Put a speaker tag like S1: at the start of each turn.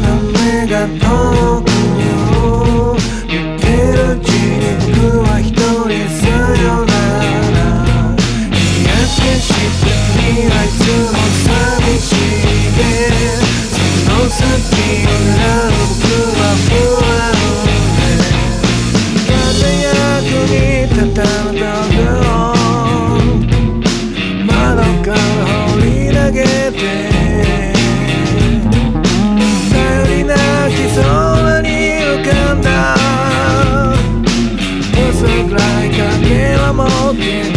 S1: の目が遠くに見てるうちに僕は一人さよなら。日焼けしていつも寂しいでその先裏 Yeah.